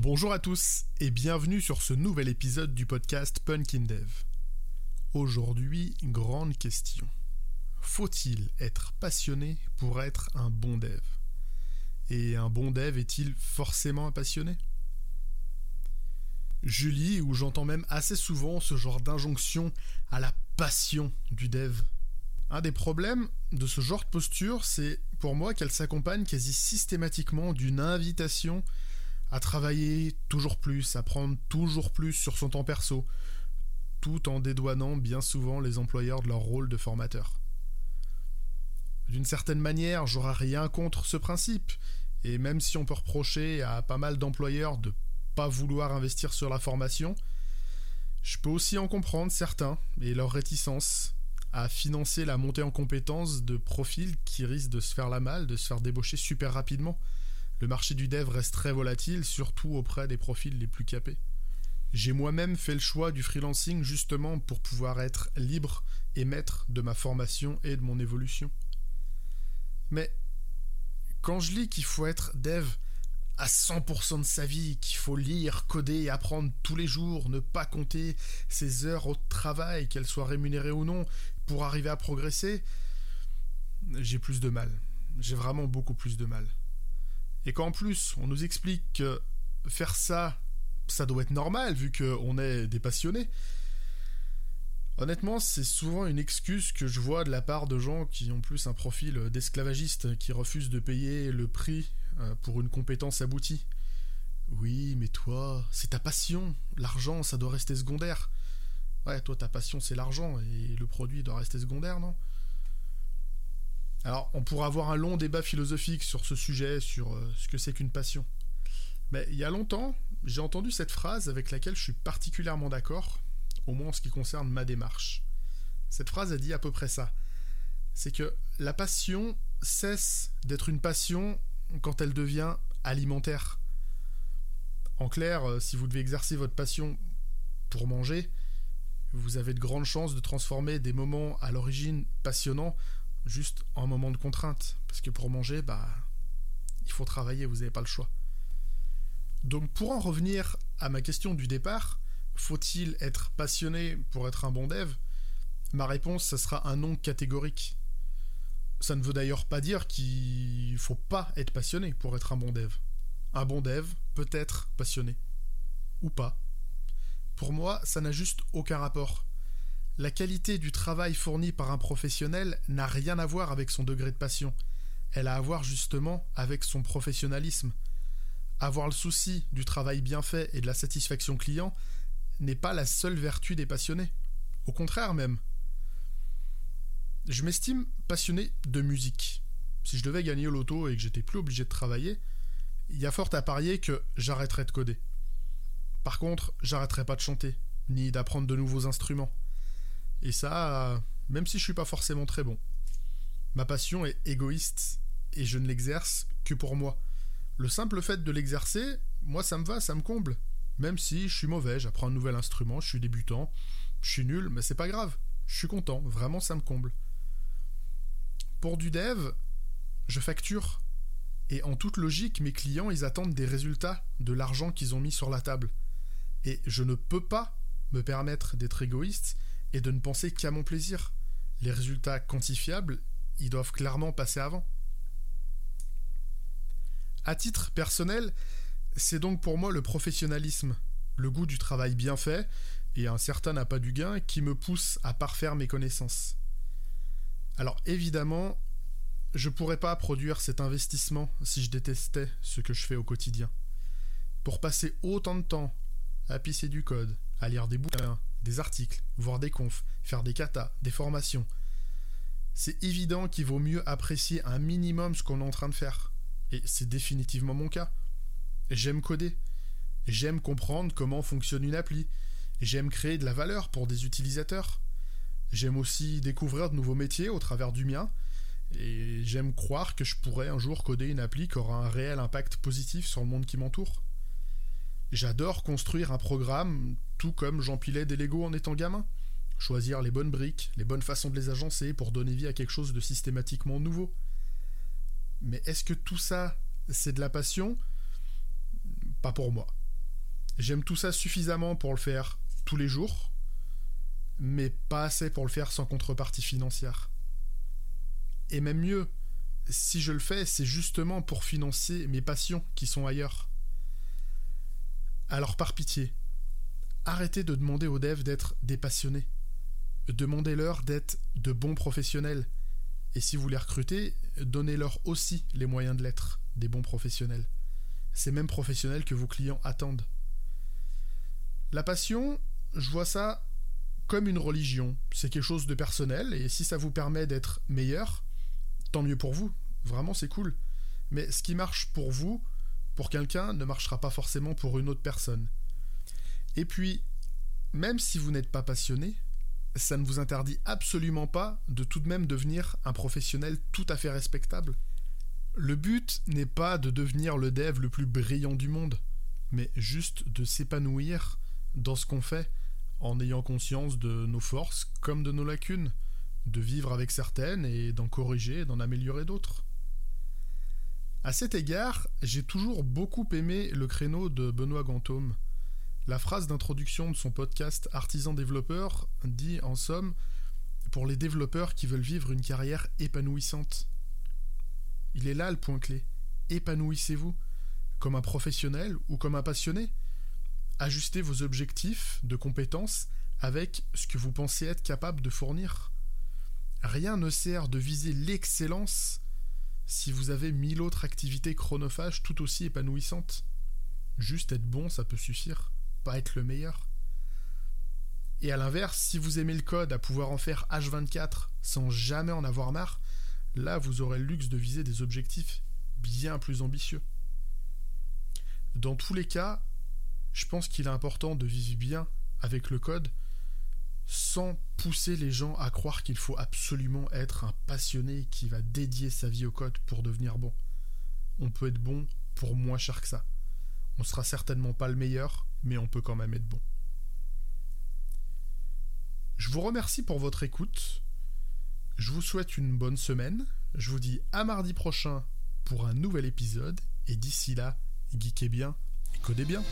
Bonjour à tous et bienvenue sur ce nouvel épisode du podcast Punkin Dev. Aujourd'hui, grande question. Faut-il être passionné pour être un bon dev? Et un bon dev est-il forcément un passionné? Julie, où j'entends même assez souvent ce genre d'injonction à la passion du dev. Un des problèmes de ce genre de posture, c'est pour moi qu'elle s'accompagne quasi systématiquement d'une invitation à travailler toujours plus, à prendre toujours plus sur son temps perso, tout en dédouanant bien souvent les employeurs de leur rôle de formateur. D'une certaine manière, j'aurais rien contre ce principe, et même si on peut reprocher à pas mal d'employeurs de pas vouloir investir sur la formation, je peux aussi en comprendre certains et leur réticence à financer la montée en compétences de profils qui risquent de se faire la malle, de se faire débaucher super rapidement. Le marché du dev reste très volatile, surtout auprès des profils les plus capés. J'ai moi-même fait le choix du freelancing justement pour pouvoir être libre et maître de ma formation et de mon évolution. Mais quand je lis qu'il faut être dev à 100% de sa vie, qu'il faut lire, coder et apprendre tous les jours, ne pas compter ses heures au travail, qu'elles soient rémunérées ou non, pour arriver à progresser, j'ai plus de mal. J'ai vraiment beaucoup plus de mal. Et qu'en plus, on nous explique que faire ça, ça doit être normal vu qu'on est des passionnés. Honnêtement, c'est souvent une excuse que je vois de la part de gens qui ont plus un profil d'esclavagiste, qui refusent de payer le prix euh, pour une compétence aboutie. Oui, mais toi, c'est ta passion. L'argent, ça doit rester secondaire. Ouais, toi, ta passion, c'est l'argent, et le produit doit rester secondaire, non? Alors, on pourra avoir un long débat philosophique sur ce sujet, sur euh, ce que c'est qu'une passion. Mais il y a longtemps, j'ai entendu cette phrase avec laquelle je suis particulièrement d'accord, au moins en ce qui concerne ma démarche. Cette phrase a dit à peu près ça. C'est que la passion cesse d'être une passion quand elle devient alimentaire. En clair, euh, si vous devez exercer votre passion pour manger, vous avez de grandes chances de transformer des moments à l'origine passionnants juste en moments de contrainte. Parce que pour manger, bah, il faut travailler, vous n'avez pas le choix. Donc pour en revenir à ma question du départ, faut-il être passionné pour être un bon dev? Ma réponse, ce sera un non catégorique. Ça ne veut d'ailleurs pas dire qu'il faut pas être passionné pour être un bon dev. Un bon dev peut être passionné. Ou pas. Pour moi, ça n'a juste aucun rapport. La qualité du travail fourni par un professionnel n'a rien à voir avec son degré de passion. Elle a à voir justement avec son professionnalisme. Avoir le souci du travail bien fait et de la satisfaction client n'est pas la seule vertu des passionnés. Au contraire même. Je m'estime passionné de musique. Si je devais gagner au loto et que j'étais plus obligé de travailler, il y a fort à parier que j'arrêterais de coder. Par contre, j'arrêterai pas de chanter, ni d'apprendre de nouveaux instruments. Et ça, même si je suis pas forcément très bon. Ma passion est égoïste et je ne l'exerce que pour moi. Le simple fait de l'exercer, moi ça me va, ça me comble. Même si je suis mauvais, j'apprends un nouvel instrument, je suis débutant, je suis nul, mais c'est pas grave. Je suis content, vraiment ça me comble. Pour du dev, je facture. Et en toute logique, mes clients, ils attendent des résultats de l'argent qu'ils ont mis sur la table. Et je ne peux pas me permettre d'être égoïste et de ne penser qu'à mon plaisir. Les résultats quantifiables, ils doivent clairement passer avant. À titre personnel, c'est donc pour moi le professionnalisme, le goût du travail bien fait et un certain appât du gain qui me pousse à parfaire mes connaissances. Alors évidemment, je pourrais pas produire cet investissement si je détestais ce que je fais au quotidien. Pour passer autant de temps à pisser du code, à lire des bouquins, des articles, voir des confs, faire des katas, des formations. C'est évident qu'il vaut mieux apprécier un minimum ce qu'on est en train de faire. Et c'est définitivement mon cas. J'aime coder. J'aime comprendre comment fonctionne une appli. J'aime créer de la valeur pour des utilisateurs. J'aime aussi découvrir de nouveaux métiers au travers du mien. Et j'aime croire que je pourrais un jour coder une appli qui aura un réel impact positif sur le monde qui m'entoure. J'adore construire un programme, tout comme j'empilais des Lego en étant gamin. Choisir les bonnes briques, les bonnes façons de les agencer pour donner vie à quelque chose de systématiquement nouveau. Mais est-ce que tout ça, c'est de la passion? Pas pour moi. J'aime tout ça suffisamment pour le faire tous les jours, mais pas assez pour le faire sans contrepartie financière. Et même mieux, si je le fais, c'est justement pour financer mes passions qui sont ailleurs. Alors par pitié, arrêtez de demander aux devs d'être des passionnés. Demandez-leur d'être de bons professionnels. Et si vous les recrutez, donnez-leur aussi les moyens de l'être, des bons professionnels. Ces mêmes professionnels que vos clients attendent. La passion, je vois ça comme une religion. C'est quelque chose de personnel, et si ça vous permet d'être meilleur, tant mieux pour vous. Vraiment, c'est cool. Mais ce qui marche pour vous, pour quelqu'un, ne marchera pas forcément pour une autre personne. Et puis, même si vous n'êtes pas passionné, ça ne vous interdit absolument pas de tout de même devenir un professionnel tout à fait respectable. Le but n'est pas de devenir le dev le plus brillant du monde, mais juste de s'épanouir dans ce qu'on fait, en ayant conscience de nos forces comme de nos lacunes, de vivre avec certaines et d'en corriger et d'en améliorer d'autres. À cet égard, j'ai toujours beaucoup aimé le créneau de Benoît Gantôme. La phrase d'introduction de son podcast Artisan développeur dit en somme pour les développeurs qui veulent vivre une carrière épanouissante. Il est là le point clé. Épanouissez-vous, comme un professionnel ou comme un passionné. Ajustez vos objectifs de compétences avec ce que vous pensez être capable de fournir. Rien ne sert de viser l'excellence si vous avez mille autres activités chronophages tout aussi épanouissantes. Juste être bon, ça peut suffire pas être le meilleur. Et à l'inverse, si vous aimez le code à pouvoir en faire H24 sans jamais en avoir marre, là vous aurez le luxe de viser des objectifs bien plus ambitieux. Dans tous les cas, je pense qu'il est important de vivre bien avec le code sans pousser les gens à croire qu'il faut absolument être un passionné qui va dédier sa vie au code pour devenir bon. On peut être bon pour moins cher que ça. On sera certainement pas le meilleur, mais on peut quand même être bon. Je vous remercie pour votre écoute. Je vous souhaite une bonne semaine. Je vous dis à mardi prochain pour un nouvel épisode. Et d'ici là, geekez bien et codez bien.